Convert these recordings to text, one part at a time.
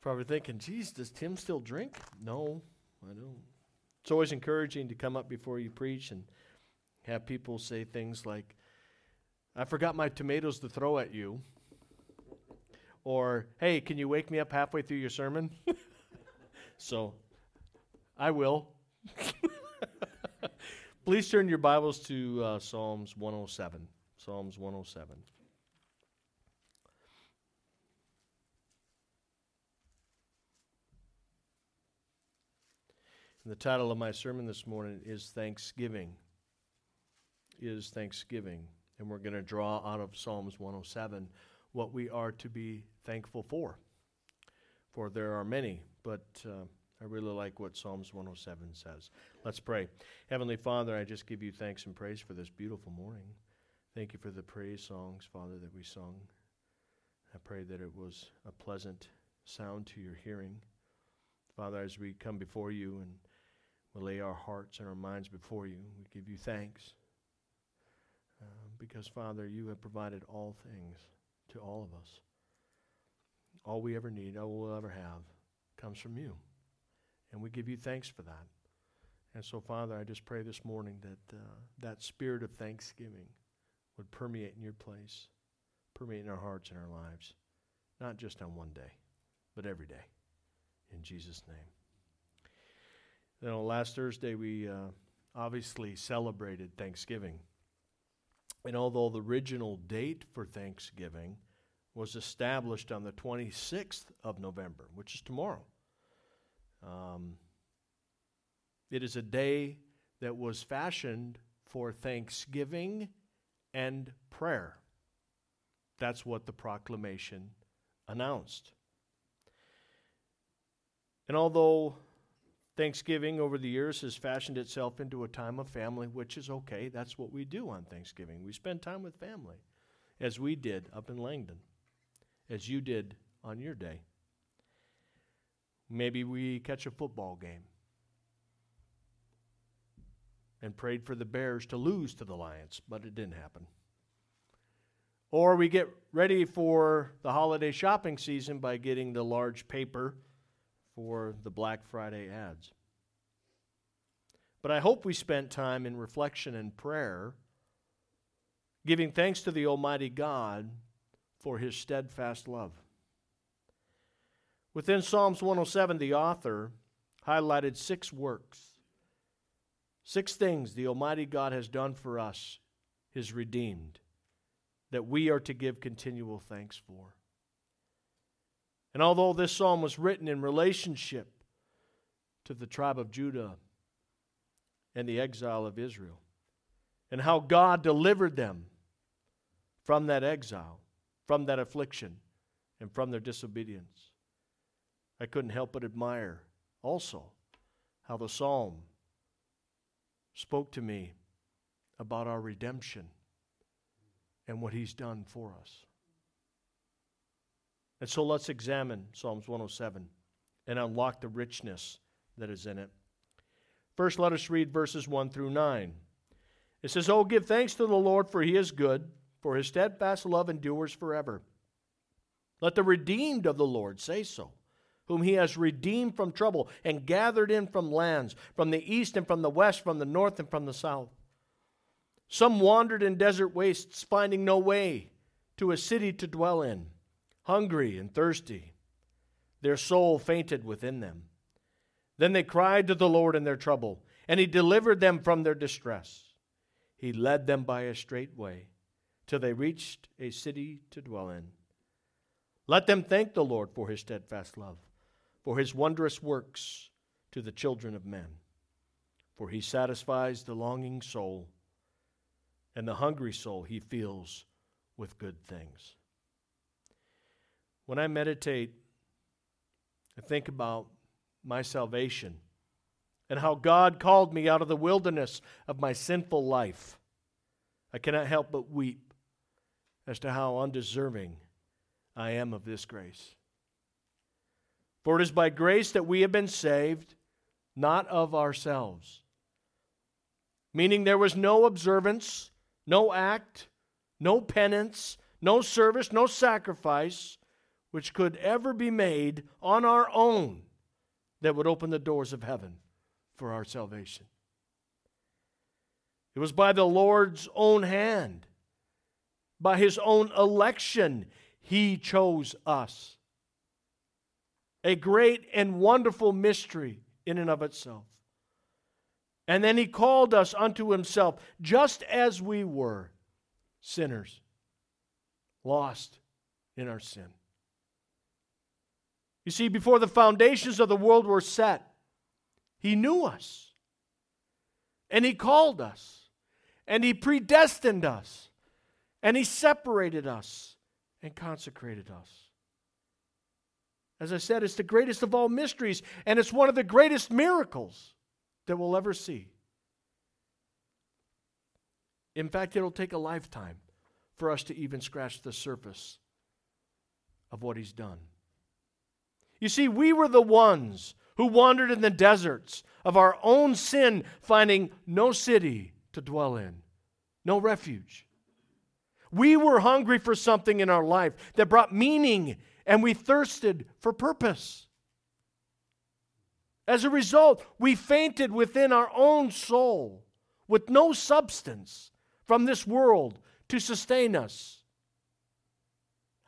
Probably thinking, geez, does Tim still drink? No, I don't. It's always encouraging to come up before you preach and have people say things like, I forgot my tomatoes to throw at you. Or, hey, can you wake me up halfway through your sermon? so, I will. Please turn your Bibles to uh, Psalms 107. Psalms 107. And the title of my sermon this morning is Thanksgiving. Is Thanksgiving. And we're going to draw out of Psalms 107 what we are to be thankful for. For there are many, but uh, I really like what Psalms 107 says. Let's pray. Heavenly Father, I just give you thanks and praise for this beautiful morning. Thank you for the praise songs, Father, that we sung. I pray that it was a pleasant sound to your hearing. Father, as we come before you and we lay our hearts and our minds before you, we give you thanks. Uh, because, Father, you have provided all things to all of us. All we ever need, all we'll ever have, comes from you. And we give you thanks for that. And so, Father, I just pray this morning that uh, that spirit of thanksgiving would permeate in your place, permeate in our hearts and our lives, not just on one day, but every day. In Jesus' name. You know, last Thursday we uh, obviously celebrated Thanksgiving. And although the original date for Thanksgiving was established on the 26th of November, which is tomorrow, um, it is a day that was fashioned for thanksgiving and prayer. That's what the proclamation announced. And although Thanksgiving over the years has fashioned itself into a time of family, which is okay, that's what we do on Thanksgiving. We spend time with family, as we did up in Langdon, as you did on your day. Maybe we catch a football game and prayed for the Bears to lose to the Lions, but it didn't happen. Or we get ready for the holiday shopping season by getting the large paper for the Black Friday ads. But I hope we spent time in reflection and prayer, giving thanks to the Almighty God for his steadfast love. Within Psalms 107, the author highlighted six works, six things the Almighty God has done for us, his redeemed, that we are to give continual thanks for. And although this psalm was written in relationship to the tribe of Judah and the exile of Israel, and how God delivered them from that exile, from that affliction, and from their disobedience, I couldn't help but admire also how the psalm spoke to me about our redemption and what he's done for us. And so let's examine Psalms 107 and unlock the richness that is in it. First, let us read verses 1 through 9. It says, Oh, give thanks to the Lord, for he is good, for his steadfast love endures forever. Let the redeemed of the Lord say so, whom he has redeemed from trouble and gathered in from lands, from the east and from the west, from the north and from the south. Some wandered in desert wastes, finding no way to a city to dwell in hungry and thirsty. Their soul fainted within them. Then they cried to the Lord in their trouble, and he delivered them from their distress. He led them by a straight way till they reached a city to dwell in. Let them thank the Lord for his steadfast love, for his wondrous works to the children of men. For he satisfies the longing soul, and the hungry soul he fills with good things. When I meditate I think about my salvation and how God called me out of the wilderness of my sinful life, I cannot help but weep as to how undeserving I am of this grace. For it is by grace that we have been saved, not of ourselves. Meaning there was no observance, no act, no penance, no service, no sacrifice which could ever be made on our own that would open the doors of heaven for our salvation. It was by the Lord's own hand, by his own election, he chose us. A great and wonderful mystery in and of itself. And then he called us unto himself, just as we were sinners, lost in our sin. You see, before the foundations of the world were set, he knew us. And he called us. And he predestined us. And he separated us and consecrated us. As I said, it's the greatest of all mysteries, and it's one of the greatest miracles that we'll ever see. In fact, it'll take a lifetime for us to even scratch the surface of what he's done. You see, we were the ones who wandered in the deserts of our own sin, finding no city to dwell in, no refuge. We were hungry for something in our life that brought meaning, and we thirsted for purpose. As a result, we fainted within our own soul with no substance from this world to sustain us.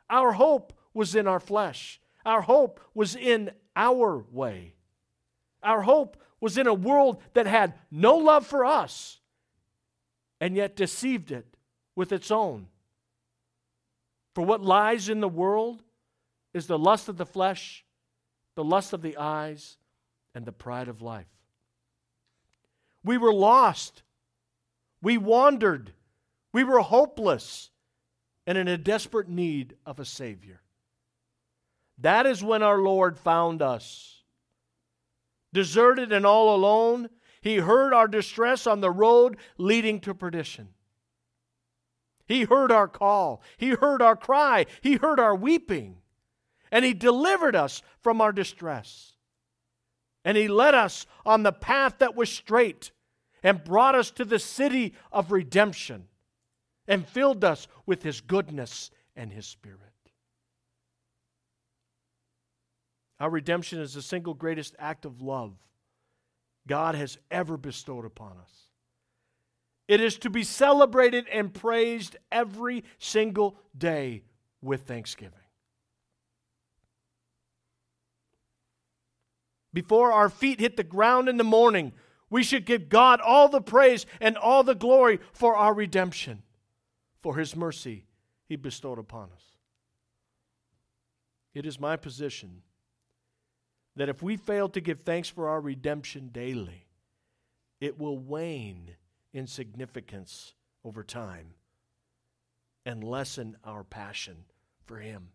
Our hope was in our flesh, our hope was in our way. Our hope was in a world that had no love for us and yet deceived it with its own. For what lies in the world is the lust of the flesh, the lust of the eyes, and the pride of life. We were lost. We wandered. We were hopeless and in a desperate need of a Savior. That is when our Lord found us. Deserted and all alone, He heard our distress on the road leading to perdition. He heard our call. He heard our cry. He heard our weeping. And He delivered us from our distress. And He led us on the path that was straight and brought us to the city of redemption and filled us with His goodness and His Spirit. Our redemption is the single greatest act of love God has ever bestowed upon us. It is to be celebrated and praised every single day with thanksgiving. Before our feet hit the ground in the morning, we should give God all the praise and all the glory for our redemption, for his mercy he bestowed upon us. It is my position that if we fail to give thanks for our redemption daily, it will wane in significance over time and lessen our passion for Him.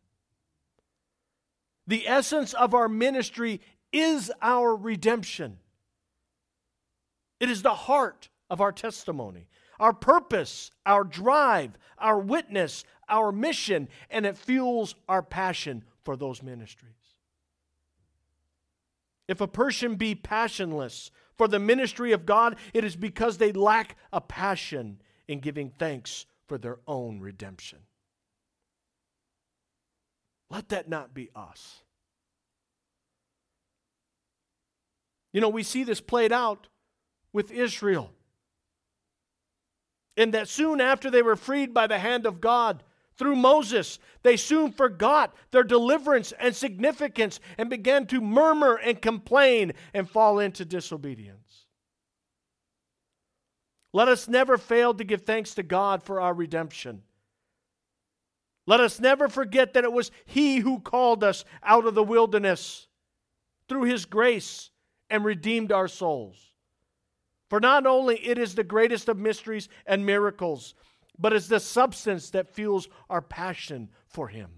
The essence of our ministry is our redemption. It is the heart of our testimony, our purpose, our drive, our witness, our mission, and it fuels our passion for those ministries. If a person be passionless for the ministry of God, it is because they lack a passion in giving thanks for their own redemption. Let that not be us. You know, we see this played out with Israel. And that soon after they were freed by the hand of God, through Moses, they soon forgot their deliverance and significance and began to murmur and complain and fall into disobedience. Let us never fail to give thanks to God for our redemption. Let us never forget that it was He who called us out of the wilderness through His grace and redeemed our souls. For not only it is the greatest of mysteries and miracles, but it's the substance that fuels our passion for Him.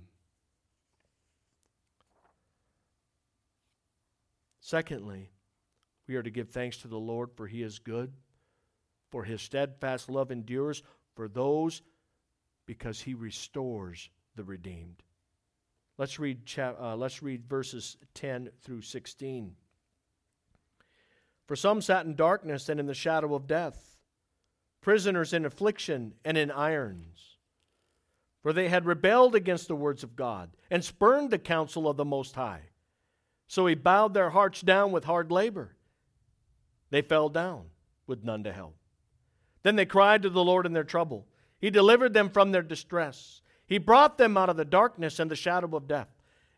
Secondly, we are to give thanks to the Lord for He is good, for His steadfast love endures for those because He restores the redeemed. Let's read, uh, let's read verses 10 through 16. For some sat in darkness and in the shadow of death prisoners in affliction and in irons, For they had rebelled against the words of God and spurned the counsel of the Most High. So he bowed their hearts down with hard labor. They fell down with none to help. Then they cried to the Lord in their trouble. He delivered them from their distress. He brought them out of the darkness and the shadow of death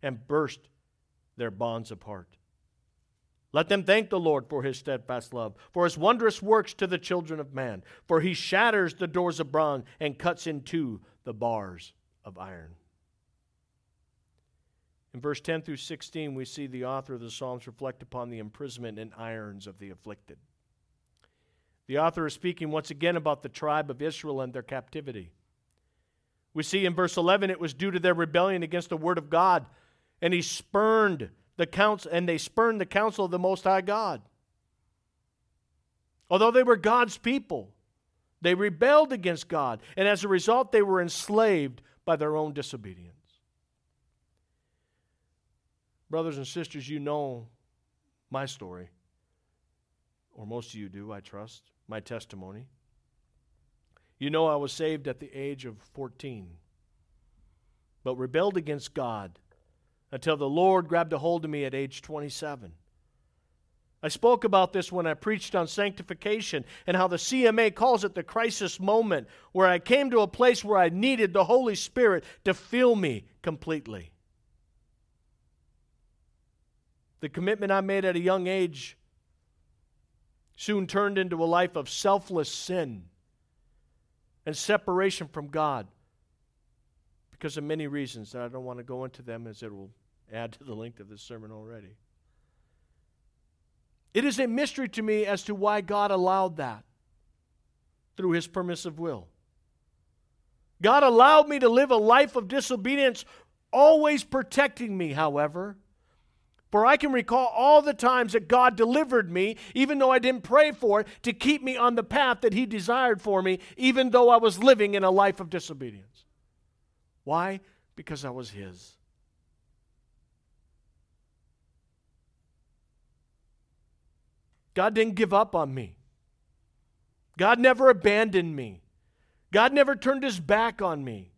and burst their bonds apart. Let them thank the Lord for his steadfast love, for his wondrous works to the children of man. For he shatters the doors of bronze and cuts in two the bars of iron. In verse 10 through 16, we see the author of the Psalms reflect upon the imprisonment and irons of the afflicted. The author is speaking once again about the tribe of Israel and their captivity. We see in verse 11 it was due to their rebellion against the word of God, and he spurned the counsel and they spurned the counsel of the most high God. Although they were God's people, they rebelled against God, and as a result they were enslaved by their own disobedience. Brothers and sisters, you know my story, or most of you do, I trust, my testimony. You know I was saved at the age of 14, but rebelled against God until the Lord grabbed a hold of me at age 27. I spoke about this when I preached on sanctification and how the CMA calls it the crisis moment, where I came to a place where I needed the Holy Spirit to fill me completely. The commitment I made at a young age soon turned into a life of selfless sin and separation from God because of many reasons that I don't want to go into them as it will add to the length of this sermon already. It is a mystery to me as to why God allowed that through his permissive will. God allowed me to live a life of disobedience, always protecting me, however. For I can recall all the times that God delivered me, even though I didn't pray for it, to keep me on the path that He desired for me, even though I was living in a life of disobedience. Why? Because I was His. God didn't give up on me. God never abandoned me. God never turned his back on me.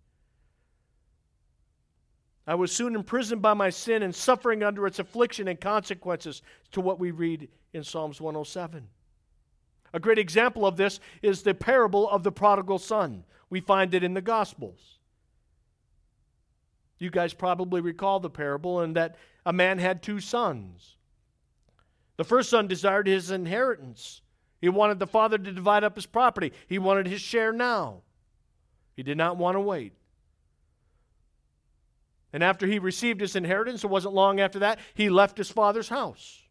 I was soon imprisoned by my sin and suffering under its affliction and consequences, to what we read in Psalms 107. A great example of this is the parable of the prodigal son. We find it in the Gospels. You guys probably recall the parable, and that a man had two sons. The first son desired his inheritance. He wanted the father to divide up his property. He wanted his share now. He did not want to wait. And after he received his inheritance, it wasn't long after that, he left his father's house.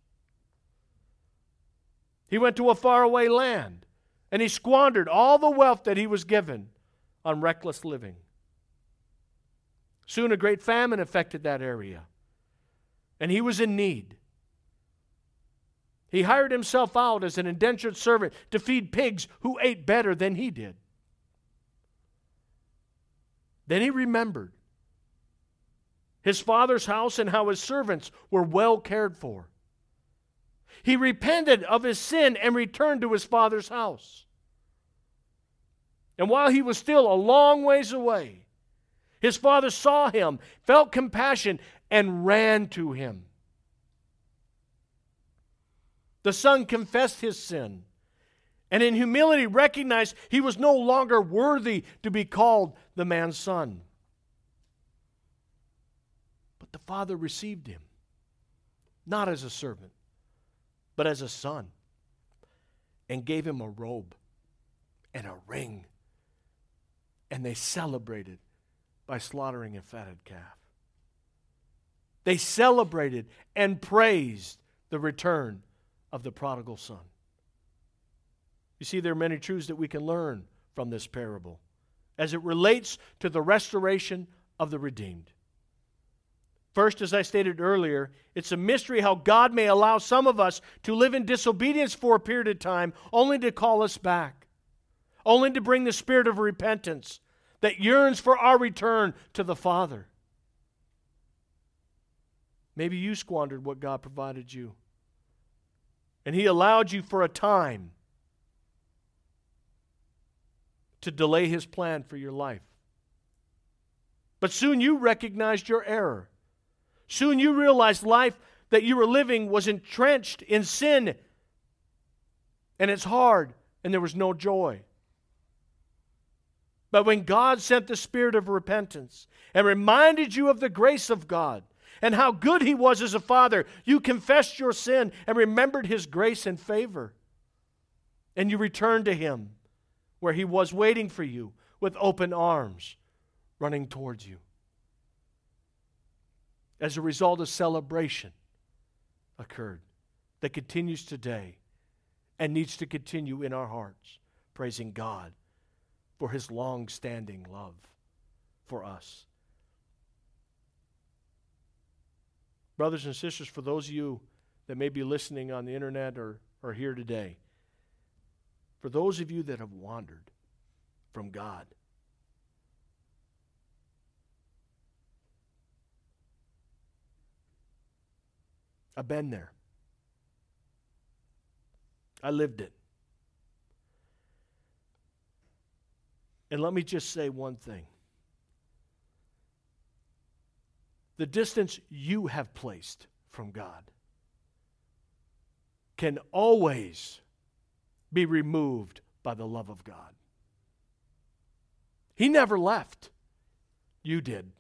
He went to a faraway land and he squandered all the wealth that he was given on reckless living. Soon a great famine affected that area, and he was in need. He hired himself out as an indentured servant to feed pigs who ate better than he did. Then he remembered his father's house and how his servants were well cared for. He repented of his sin and returned to his father's house. And while he was still a long ways away, his father saw him, felt compassion, and ran to him. The son confessed his sin and in humility recognized he was no longer worthy to be called the man's son. But the father received him, not as a servant, but as a son, and gave him a robe and a ring. And they celebrated by slaughtering a fatted calf. They celebrated and praised the return of the prodigal son. You see, there are many truths that we can learn from this parable as it relates to the restoration of the redeemed. First, as I stated earlier, it's a mystery how God may allow some of us to live in disobedience for a period of time only to call us back, only to bring the spirit of repentance that yearns for our return to the Father. Maybe you squandered what God provided you. And He allowed you for a time to delay His plan for your life. But soon you recognized your error. Soon you realized life that you were living was entrenched in sin. And it's hard, and there was no joy. But when God sent the spirit of repentance and reminded you of the grace of God and how good He was as a father, you confessed your sin and remembered His grace and favor. And you returned to Him where He was waiting for you with open arms, running towards you. As a result, a celebration occurred that continues today and needs to continue in our hearts, praising God for his long standing love for us. Brothers and sisters, for those of you that may be listening on the internet or, or here today, for those of you that have wandered from God, I've been there. I lived it. And let me just say one thing the distance you have placed from God can always be removed by the love of God. He never left. You did.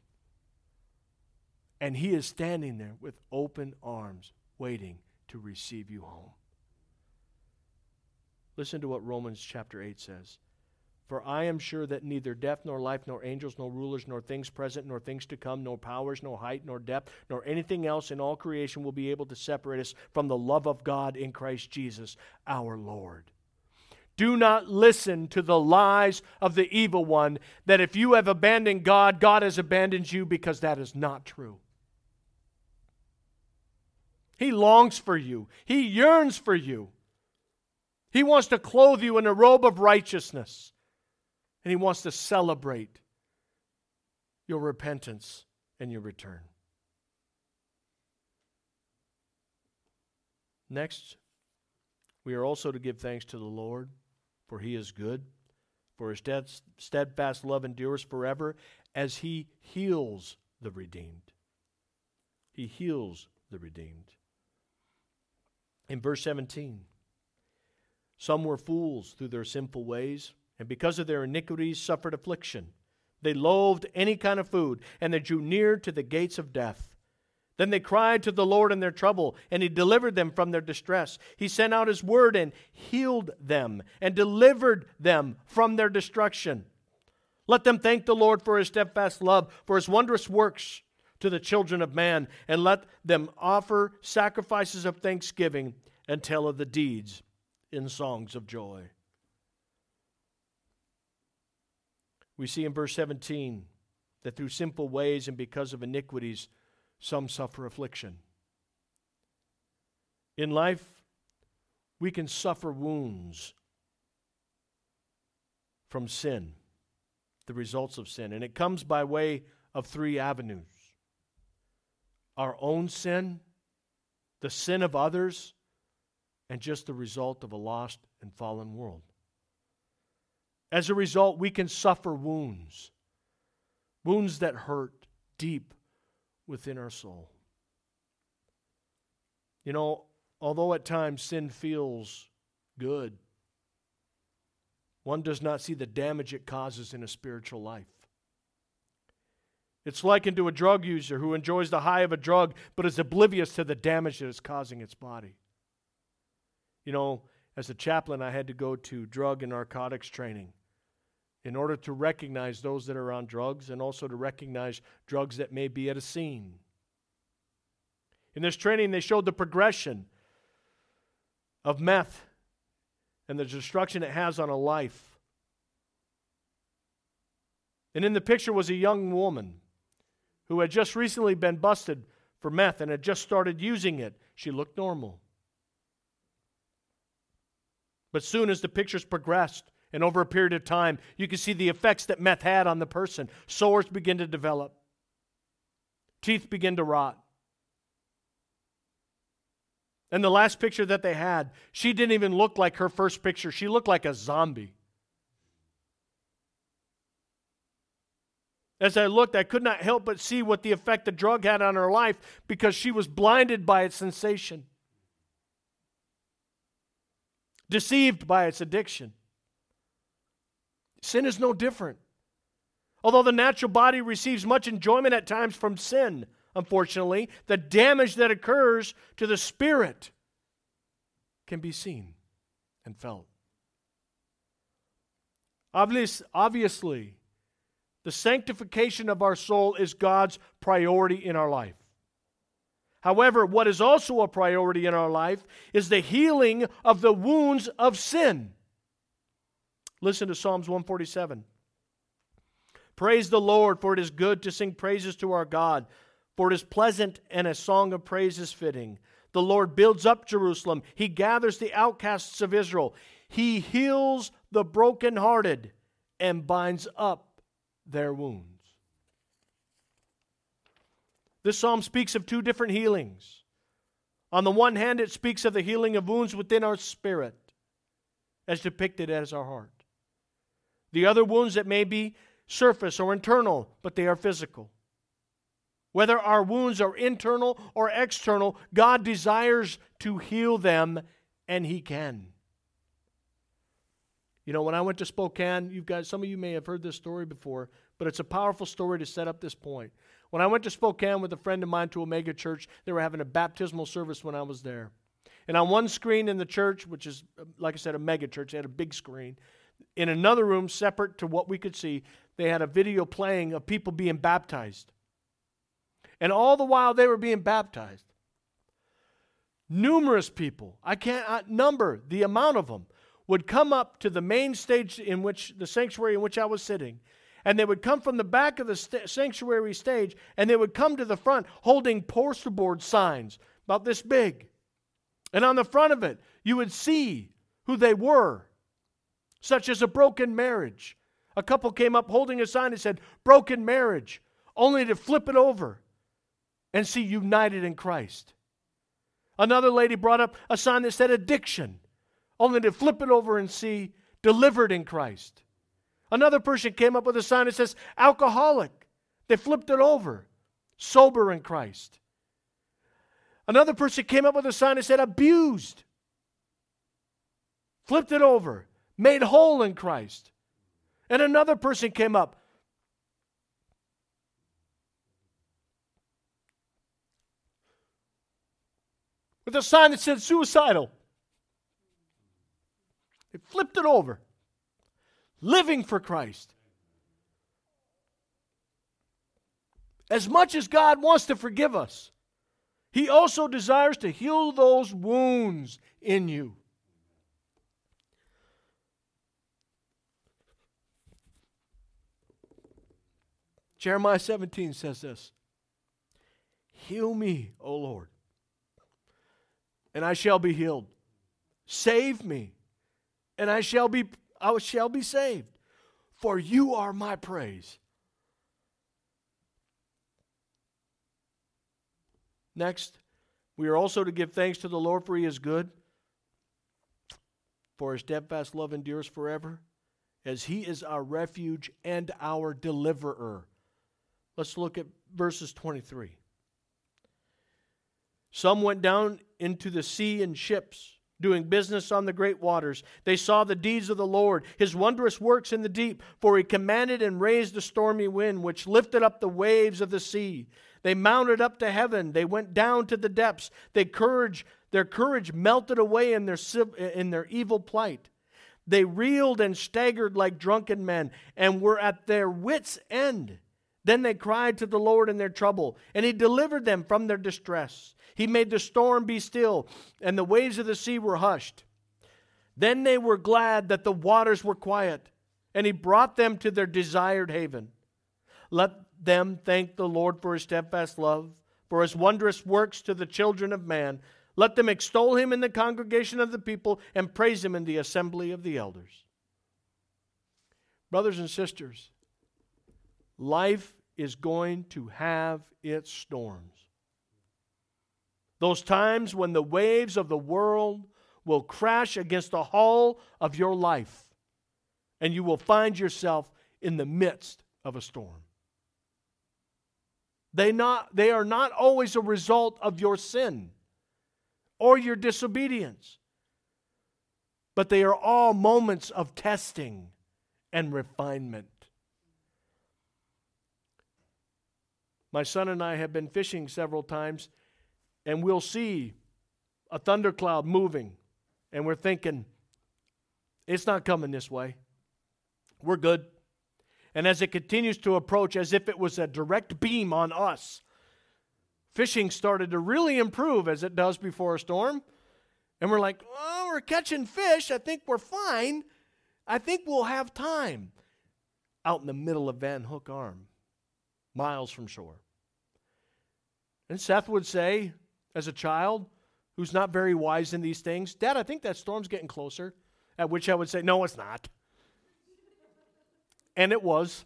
And He is standing there with open arms, waiting to receive you home. Listen to what Romans chapter 8 says. For I am sure that neither death, nor life, nor angels, nor rulers, nor things present, nor things to come, nor powers, nor height, nor depth, nor anything else in all creation will be able to separate us from the love of God in Christ Jesus our Lord. Do not listen to the lies of the evil one that if you have abandoned God, God has abandoned you because that is not true. He longs for you, He yearns for you. He wants to clothe you in a robe of righteousness, and He wants to celebrate your repentance and your return. Next, we are also to give thanks to the Lord, for He is good, for His steadfast love endures forever, as He heals the redeemed. He heals the redeemed. In verse 17, some were fools through their sinful ways, and because of their iniquities suffered affliction. They loathed any kind of food, and they drew near to the gates of death. Then they cried to the Lord in their trouble, and He delivered them from their distress. He sent out His word and healed them, and delivered them from their destruction. Let them thank the Lord for His steadfast love, for His wondrous works to the children of man, and let them offer sacrifices of thanksgiving and tell of the deeds in songs of joy. We see in verse 17 that through simple ways and because of iniquities, some suffer affliction. In life, we can suffer wounds from sin, the results of sin, and it comes by way of three avenues our own sin, the sin of others, and just the result of a lost and fallen world. As a result, we can suffer wounds, wounds that hurt deep within our soul. You know, although at times sin feels good, one does not see the damage it causes in a spiritual life. It's likened to a drug user who enjoys the high of a drug but is oblivious to the damage that it's causing its body. You know, as a chaplain, I had to go to drug and narcotics training in order to recognize those that are on drugs and also to recognize drugs that may be at a scene. In this training, they showed the progression of meth and the destruction it has on a life. And in the picture was a young woman who had just recently been busted for meth and had just started using it. She looked normal. But soon as the pictures progressed, and over a period of time, you can see the effects that meth had on the person. Sores begin to develop, teeth begin to rot. And the last picture that they had, she didn't even look like her first picture. She looked like a zombie. As I looked, I could not help but see what the effect the drug had on her life because she was blinded by its sensation, deceived by its addiction. Sin is no different. Although the natural body receives much enjoyment at times from sin, unfortunately, the damage that occurs to the spirit can be seen and felt. Obvious, obviously, the sanctification of our soul is God's priority in our life. However, what is also a priority in our life is the healing of the wounds of sin. Listen to Psalms 147. Praise the Lord, for it is good to sing praises to our God, for it is pleasant and a song of praise is fitting. The Lord builds up Jerusalem, He gathers the outcasts of Israel, He heals the brokenhearted and binds up their wounds. This psalm speaks of two different healings. On the one hand, it speaks of the healing of wounds within our spirit, as depicted as our heart. The other wounds that may be surface or internal, but they are physical. Whether our wounds are internal or external, God desires to heal them, and He can. You know, when I went to Spokane, you've got some of you may have heard this story before, but it's a powerful story to set up this point. When I went to Spokane with a friend of mine to Omega church, they were having a baptismal service when I was there. And on one screen in the church, which is, like I said, a mega church, they had a big screen. In another room, separate to what we could see, they had a video playing of people being baptized. And all the while they were being baptized, numerous people, I can't number the amount of them, would come up to the main stage in which the sanctuary in which I was sitting, and they would come from the back of the st- sanctuary stage, and they would come to the front holding poster board signs about this big. And on the front of it, you would see who they were, such as a broken marriage. A couple came up holding a sign that said, Broken marriage, only to flip it over and see united in Christ. Another lady brought up a sign that said addiction, only to flip it over and see delivered in Christ. Another person came up with a sign that says alcoholic. They flipped it over, sober in Christ. Another person came up with a sign that said abused. Flipped it over, made whole in Christ. And another person came up. With a sign that said suicidal. They flipped it over. Living for Christ. As much as God wants to forgive us, He also desires to heal those wounds in you. Jeremiah 17 says this Heal me, O Lord, and I shall be healed. Save me, and I shall be I shall be saved. For you are my praise. Next, we are also to give thanks to the Lord for he is good, for his steadfast love endures forever, as he is our refuge and our deliverer. Let's look at verses 23. Some went down into the sea in ships doing business on the great waters. They saw the deeds of the Lord, his wondrous works in the deep, for he commanded and raised the stormy wind, which lifted up the waves of the sea. They mounted up to heaven, they went down to the depths. They courage, their courage melted away in their, in their evil plight. They reeled and staggered like drunken men and were at their wits' end. Then they cried to the Lord in their trouble, and he delivered them from their distress. He made the storm be still, and the waves of the sea were hushed. Then they were glad that the waters were quiet, and he brought them to their desired haven. Let them thank the Lord for his steadfast love, for his wondrous works to the children of man. Let them extol him in the congregation of the people and praise him in the assembly of the elders. Brothers and sisters, life is going to have its storms. Those times when the waves of the world will crash against the hull of your life, and you will find yourself in the midst of a storm. They, not, they are not always a result of your sin or your disobedience, but they are all moments of testing and refinement. My son and I have been fishing several times, and we'll see a thundercloud moving, and we're thinking, it's not coming this way. We're good. And as it continues to approach, as if it was a direct beam on us, fishing started to really improve as it does before a storm. And we're like, oh, we're catching fish. I think we're fine. I think we'll have time. Out in the middle of Van Hook Arm, miles from shore. And Seth would say, as a child who's not very wise in these things, Dad, I think that storm's getting closer. At which I would say, No, it's not. And it was.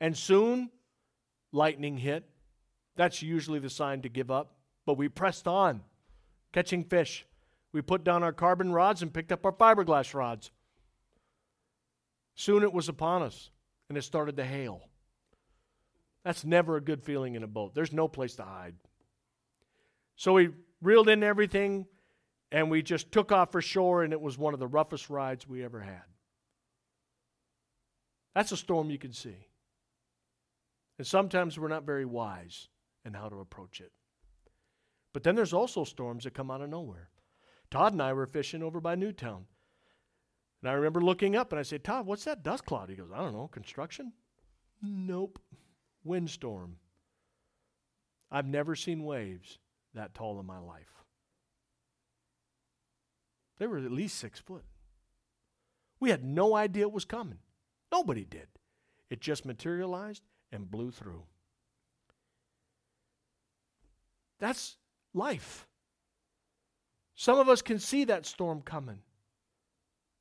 And soon, lightning hit. That's usually the sign to give up. But we pressed on, catching fish. We put down our carbon rods and picked up our fiberglass rods. Soon it was upon us, and it started to hail. That's never a good feeling in a boat. There's no place to hide. So we reeled in everything, and we just took off for shore, and it was one of the roughest rides we ever had. That's a storm you can see. And sometimes we're not very wise in how to approach it. But then there's also storms that come out of nowhere. Todd and I were fishing over by Newtown. And I remember looking up and I said, Todd, what's that dust cloud? He goes, I don't know, construction? Nope. Windstorm. I've never seen waves that tall in my life. They were at least six foot. We had no idea it was coming. Nobody did. It just materialized and blew through. That's life. Some of us can see that storm coming,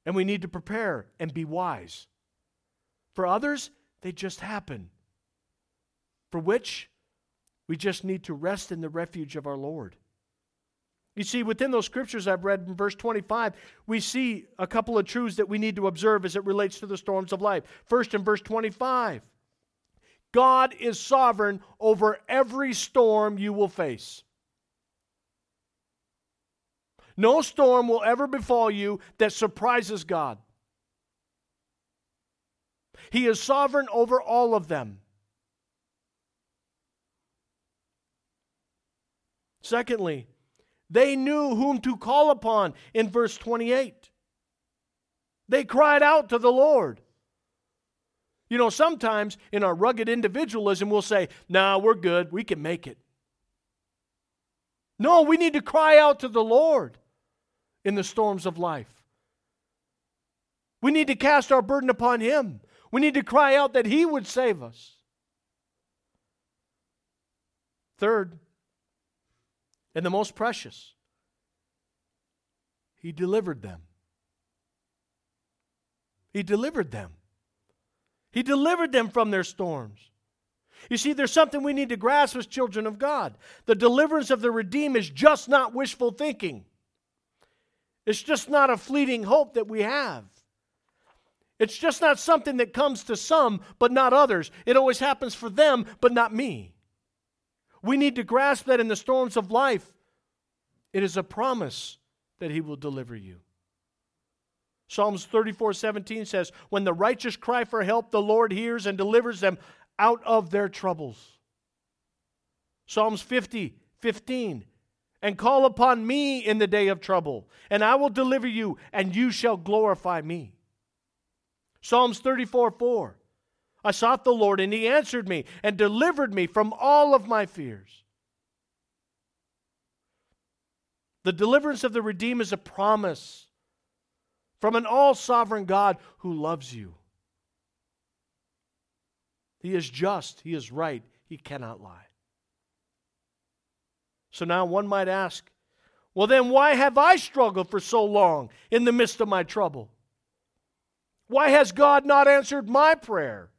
and we need to prepare and be wise. For others, they just happen, for which we just need to rest in the refuge of our Lord. You see, within those scriptures I've read in verse 25, we see a couple of truths that we need to observe as it relates to the storms of life. First, in verse 25, God is sovereign over every storm you will face. No storm will ever befall you that surprises God. He is sovereign over all of them. Secondly, they knew whom to call upon in verse 28. They cried out to the Lord. You know, sometimes in our rugged individualism, we'll say, nah, we're good. We can make it. No, we need to cry out to the Lord in the storms of life. We need to cast our burden upon Him. We need to cry out that He would save us. Third, and the most precious. He delivered them. He delivered them. He delivered them from their storms. You see, there's something we need to grasp as children of God. The deliverance of the redeemed is just not wishful thinking, it's just not a fleeting hope that we have. It's just not something that comes to some, but not others. It always happens for them, but not me. We need to grasp that in the storms of life. It is a promise that He will deliver you. Psalms 34 17 says, When the righteous cry for help, the Lord hears and delivers them out of their troubles. Psalms 50 15, and call upon me in the day of trouble, and I will deliver you, and you shall glorify me. Psalms 34 4, I sought the Lord, and he answered me and delivered me from all of my fears. The deliverance of the redeemed is a promise from an all sovereign God who loves you. He is just, He is right, He cannot lie. So now one might ask, well, then why have I struggled for so long in the midst of my trouble? Why has God not answered my prayer?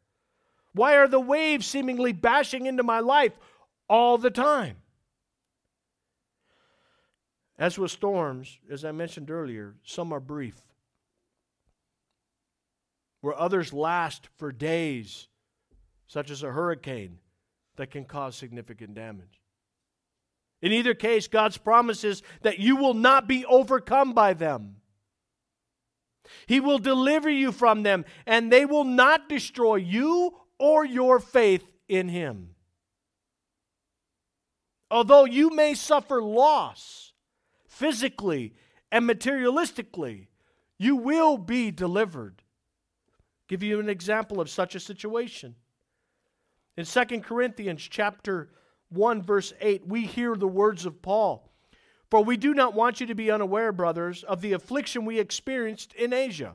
Why are the waves seemingly bashing into my life all the time? As with storms, as I mentioned earlier, some are brief, where others last for days, such as a hurricane that can cause significant damage. In either case, God's promise is that you will not be overcome by them. He will deliver you from them, and they will not destroy you or your faith in Him. Although you may suffer loss physically and materialistically, you will be delivered. Give you an example of such a situation. In 2 Corinthians chapter 1 verse 8, we hear the words of Paul. For we do not want you to be unaware, brothers, of the affliction we experienced in Asia.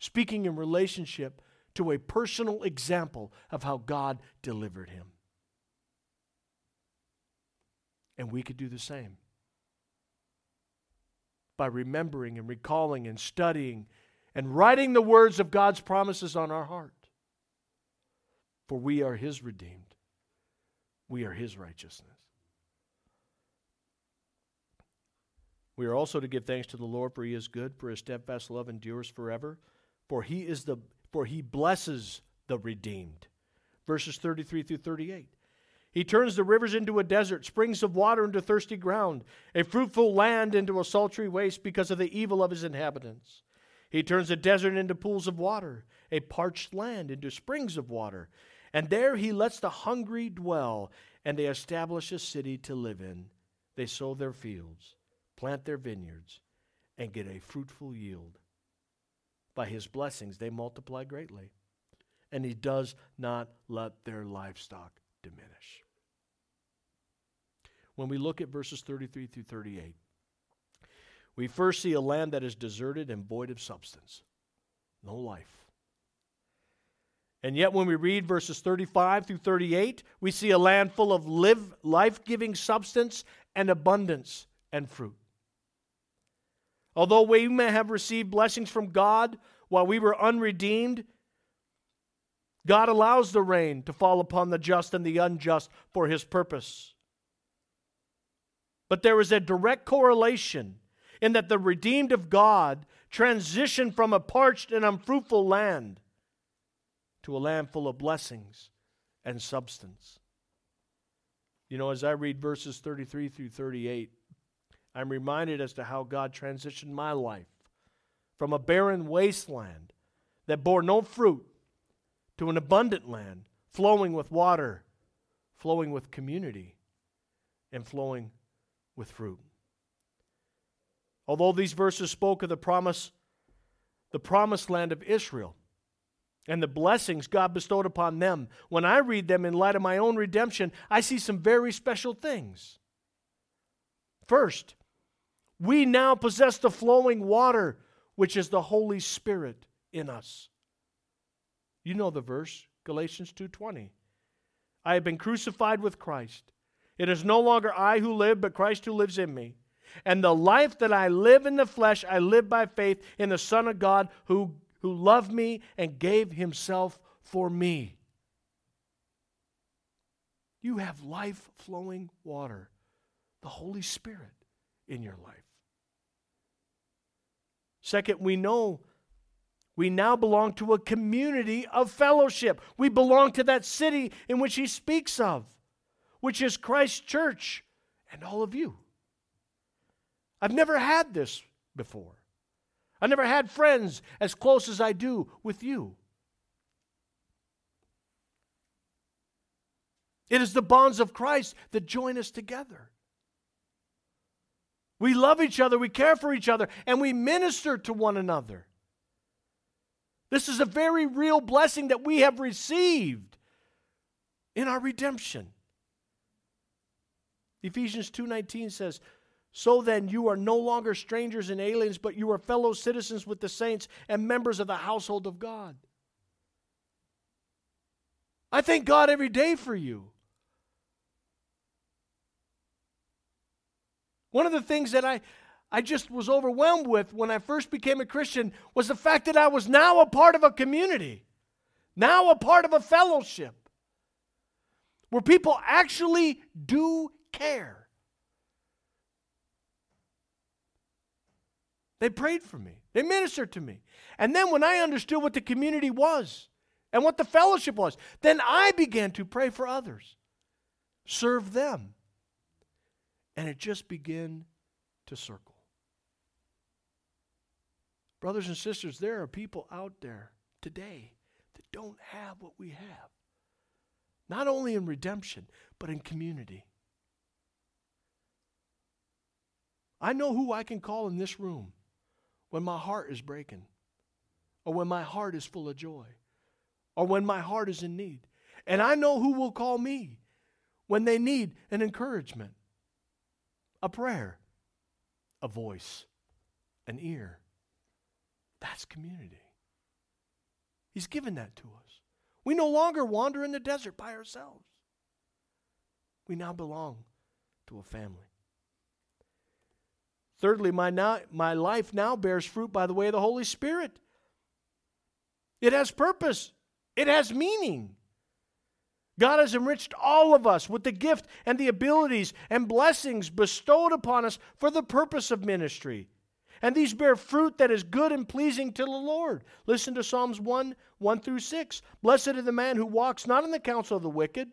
speaking in relationship to a personal example of how God delivered him. And we could do the same by remembering and recalling and studying and writing the words of God's promises on our heart. For we are His redeemed, we are His righteousness. We are also to give thanks to the Lord, for He is good, for His steadfast love endures forever. For He is the for He blesses the redeemed. Verses 33 through 38. He turns the rivers into a desert, springs of water into thirsty ground, a fruitful land into a sultry waste because of the evil of his inhabitants. He turns a desert into pools of water, a parched land into springs of water. And there he lets the hungry dwell, and they establish a city to live in. They sow their fields, plant their vineyards, and get a fruitful yield. By his blessings, they multiply greatly, and he does not let their livestock diminish. When we look at verses 33 through 38, we first see a land that is deserted and void of substance, no life. And yet, when we read verses 35 through 38, we see a land full of life giving substance and abundance and fruit. Although we may have received blessings from God while we were unredeemed, God allows the rain to fall upon the just and the unjust for his purpose. But there is a direct correlation in that the redeemed of God transition from a parched and unfruitful land to a land full of blessings and substance. You know, as I read verses 33 through 38, I'm reminded as to how God transitioned my life from a barren wasteland that bore no fruit to an abundant land flowing with water, flowing with community, and flowing with fruit. Although these verses spoke of the promise, the promised land of Israel, and the blessings God bestowed upon them, when I read them in light of my own redemption, I see some very special things. First, we now possess the flowing water, which is the Holy Spirit in us. You know the verse, Galatians 2:20. I have been crucified with Christ. It is no longer I who live, but Christ who lives in me. And the life that I live in the flesh, I live by faith in the Son of God who, who loved me and gave himself for me. You have life flowing water, the Holy Spirit in your life. Second, we know we now belong to a community of fellowship. We belong to that city in which he speaks of, which is Christ's church and all of you. I've never had this before. I never had friends as close as I do with you. It is the bonds of Christ that join us together. We love each other, we care for each other, and we minister to one another. This is a very real blessing that we have received in our redemption. Ephesians 2:19 says, so then, you are no longer strangers and aliens, but you are fellow citizens with the saints and members of the household of God. I thank God every day for you. One of the things that I, I just was overwhelmed with when I first became a Christian was the fact that I was now a part of a community, now a part of a fellowship where people actually do care. They prayed for me, they ministered to me. And then when I understood what the community was and what the fellowship was, then I began to pray for others, serve them. And it just began to circle. Brothers and sisters, there are people out there today that don't have what we have. Not only in redemption, but in community. I know who I can call in this room when my heart is breaking, or when my heart is full of joy, or when my heart is in need. And I know who will call me when they need an encouragement, a prayer, a voice, an ear. That's community. He's given that to us. We no longer wander in the desert by ourselves. We now belong to a family. Thirdly, my, now, my life now bears fruit by the way of the Holy Spirit. It has purpose, it has meaning. God has enriched all of us with the gift and the abilities and blessings bestowed upon us for the purpose of ministry. And these bear fruit that is good and pleasing to the Lord. Listen to Psalms 1 1 through 6. Blessed is the man who walks not in the counsel of the wicked,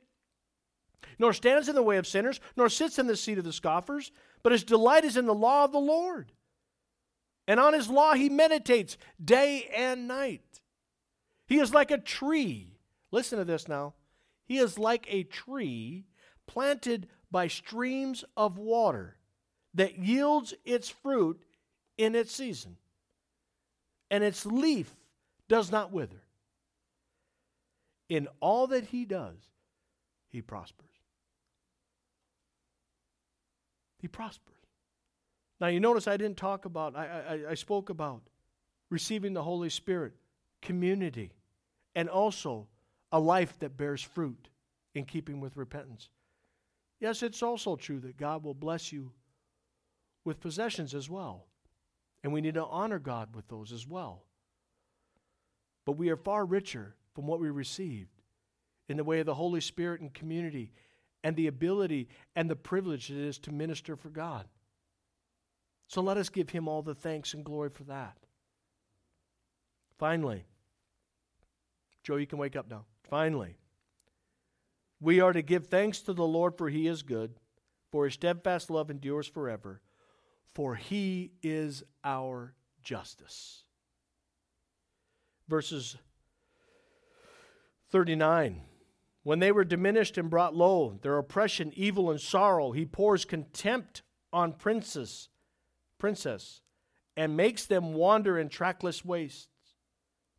nor stands in the way of sinners, nor sits in the seat of the scoffers, but his delight is in the law of the Lord. And on his law he meditates day and night. He is like a tree. Listen to this now. He is like a tree planted by streams of water that yields its fruit in its season, and its leaf does not wither. In all that he does, he prospers. He prospers. Now, you notice I didn't talk about, I, I, I spoke about receiving the Holy Spirit, community, and also a life that bears fruit in keeping with repentance. Yes, it's also true that God will bless you with possessions as well. And we need to honor God with those as well. But we are far richer from what we received in the way of the Holy Spirit and community and the ability and the privilege it is to minister for God. So let us give him all the thanks and glory for that. Finally, Joe, you can wake up now. Finally, we are to give thanks to the Lord for he is good, for his steadfast love endures forever, for he is our justice. Verses 39. When they were diminished and brought low, their oppression, evil, and sorrow, he pours contempt on princes, princess, and makes them wander in trackless wastes.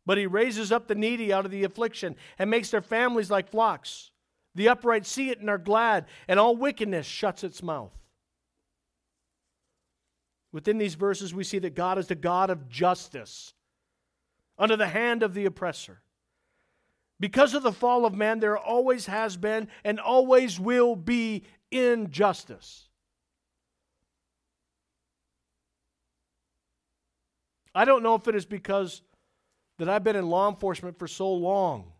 But he raises up the needy out of the affliction and makes their families like flocks. The upright see it and are glad, and all wickedness shuts its mouth. Within these verses, we see that God is the God of justice under the hand of the oppressor. Because of the fall of man, there always has been and always will be injustice. I don't know if it is because that I've been in law enforcement for so long,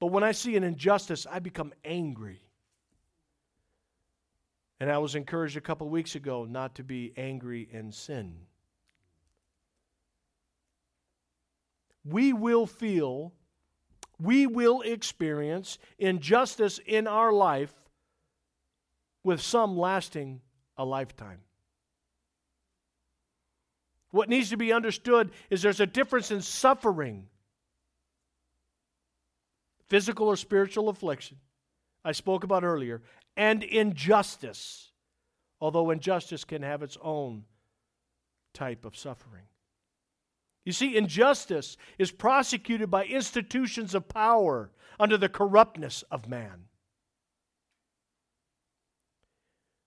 but when I see an injustice, I become angry. And I was encouraged a couple weeks ago not to be angry and sin. We will feel we will experience injustice in our life with some lasting a lifetime. What needs to be understood is there's a difference in suffering, physical or spiritual affliction, I spoke about earlier, and injustice, although injustice can have its own type of suffering. You see, injustice is prosecuted by institutions of power under the corruptness of man.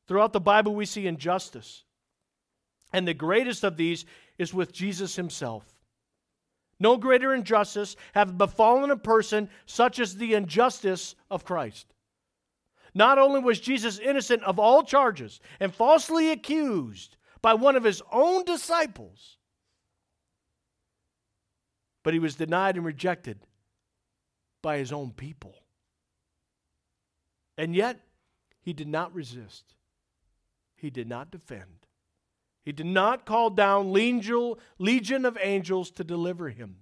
Throughout the Bible, we see injustice. And the greatest of these is with Jesus himself. No greater injustice have befallen a person such as the injustice of Christ. Not only was Jesus innocent of all charges and falsely accused by one of his own disciples, but he was denied and rejected by his own people. And yet, he did not resist, he did not defend. He did not call down legion of angels to deliver him.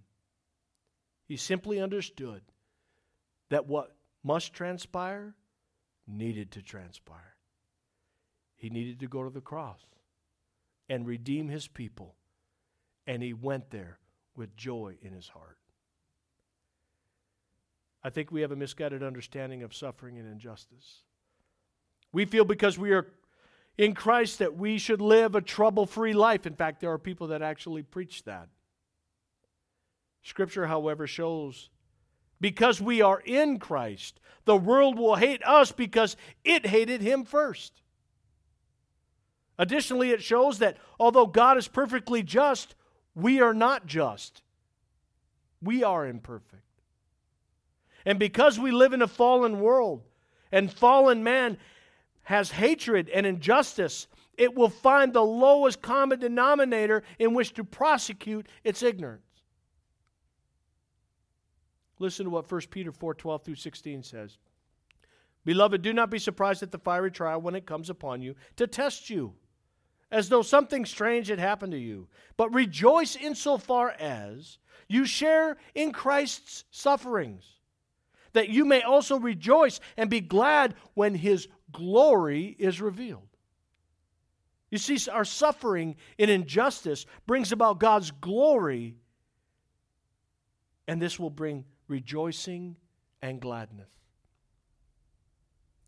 He simply understood that what must transpire needed to transpire. He needed to go to the cross and redeem his people. And he went there with joy in his heart. I think we have a misguided understanding of suffering and injustice. We feel because we are in Christ that we should live a trouble free life. In fact, there are people that actually preach that. Scripture, however, shows because we are in Christ, the world will hate us because it hated him first. Additionally, it shows that although God is perfectly just, we are not just. We are imperfect. And because we live in a fallen world and fallen man has hatred and injustice, it will find the lowest common denominator in which to prosecute its ignorance. Listen to what 1 Peter 4 12 through 16 says. Beloved, do not be surprised at the fiery trial when it comes upon you to test you, as though something strange had happened to you. But rejoice insofar as you share in Christ's sufferings, that you may also rejoice and be glad when his glory is revealed. You see, our suffering in injustice brings about God's glory, and this will bring rejoicing and gladness.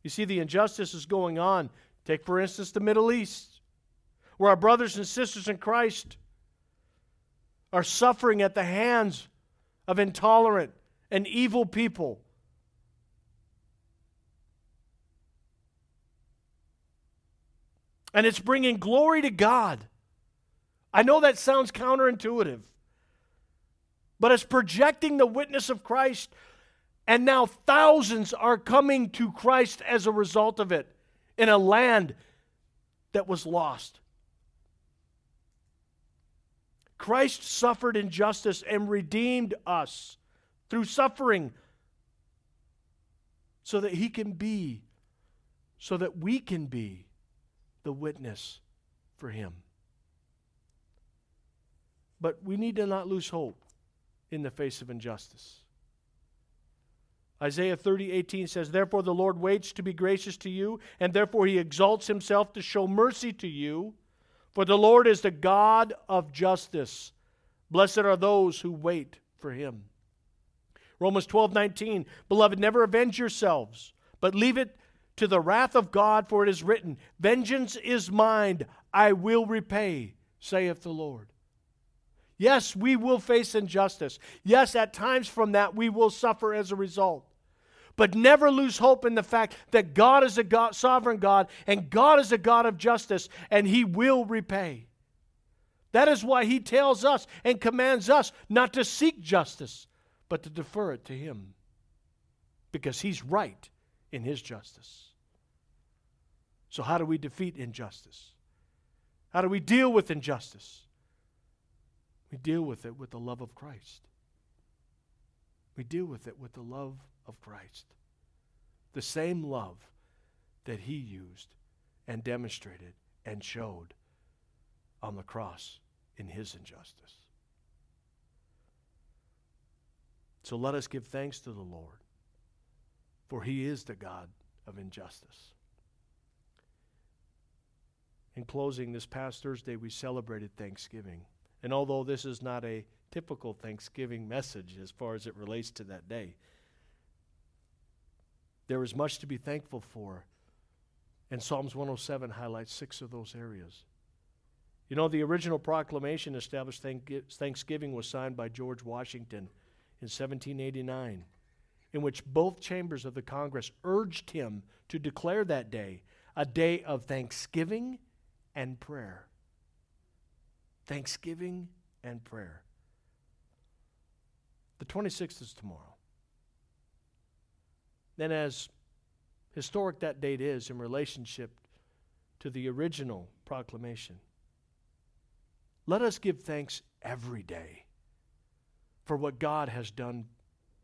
You see, the injustice is going on. Take, for instance, the Middle East, where our brothers and sisters in Christ are suffering at the hands of intolerant and evil people and it's bringing glory to God. I know that sounds counterintuitive, but it's projecting the witness of Christ, and now thousands are coming to Christ as a result of it in a land that was lost. Christ suffered injustice and redeemed us through suffering so that he can be, so that we can be the witness for him. But we need to not lose hope in the face of injustice. Isaiah 30, 18 says, Therefore the Lord waits to be gracious to you, and therefore he exalts himself to show mercy to you. For the Lord is the God of justice. Blessed are those who wait for him. Romans 12, 19, Beloved, never avenge yourselves, but leave it to the wrath of God, for it is written, Vengeance is mine, I will repay, saith the Lord. Yes, we will face injustice. Yes, at times from that we will suffer as a result. But never lose hope in the fact that God is a God, sovereign God and God is a God of justice and He will repay. That is why He tells us and commands us not to seek justice, but to defer it to Him because He's right in His justice. So, how do we defeat injustice? How do we deal with injustice? We deal with it with the love of Christ. We deal with it with the love of Christ. The same love that he used and demonstrated and showed on the cross in his injustice. So let us give thanks to the Lord, for he is the God of injustice. In closing, this past Thursday we celebrated Thanksgiving. And although this is not a typical Thanksgiving message as far as it relates to that day, there is much to be thankful for. And Psalms 107 highlights six of those areas. You know, the original proclamation established Thanksgiving was signed by George Washington in 1789, in which both chambers of the Congress urged him to declare that day a day of thanksgiving and prayer. Thanksgiving and prayer. The 26th is tomorrow. Then, as historic that date is in relationship to the original proclamation, let us give thanks every day for what God has done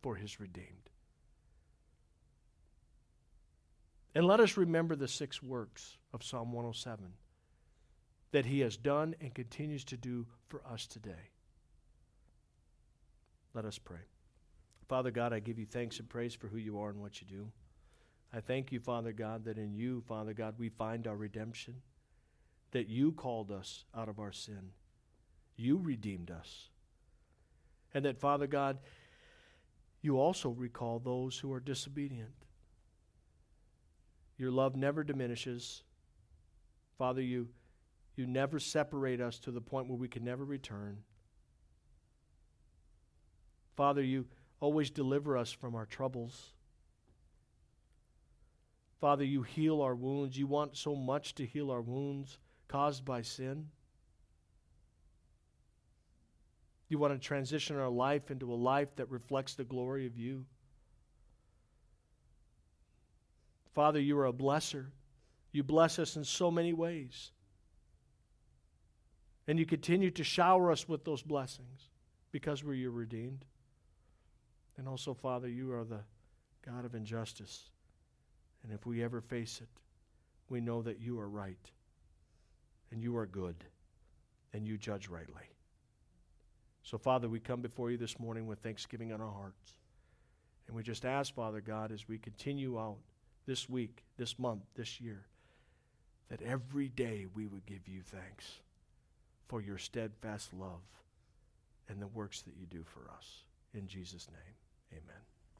for his redeemed. And let us remember the six works of Psalm 107 that he has done and continues to do for us today. Let us pray. Father God, I give you thanks and praise for who you are and what you do. I thank you, Father God, that in you, Father God, we find our redemption, that you called us out of our sin, you redeemed us, and that, Father God, you also recall those who are disobedient. Your love never diminishes. Father, you, you never separate us to the point where we can never return. Father, you always deliver us from our troubles. Father, you heal our wounds. You want so much to heal our wounds caused by sin. You want to transition our life into a life that reflects the glory of you. Father, you are a blesser. You bless us in so many ways. And you continue to shower us with those blessings because we're your redeemed. And also, Father, you are the God of injustice. And if we ever face it, we know that you are right and you are good and you judge rightly. So, Father, we come before you this morning with thanksgiving on our hearts. And we just ask, Father God, as we continue out this week, this month, this year, that every day we would give you thanks for your steadfast love and the works that you do for us. In Jesus' name, amen.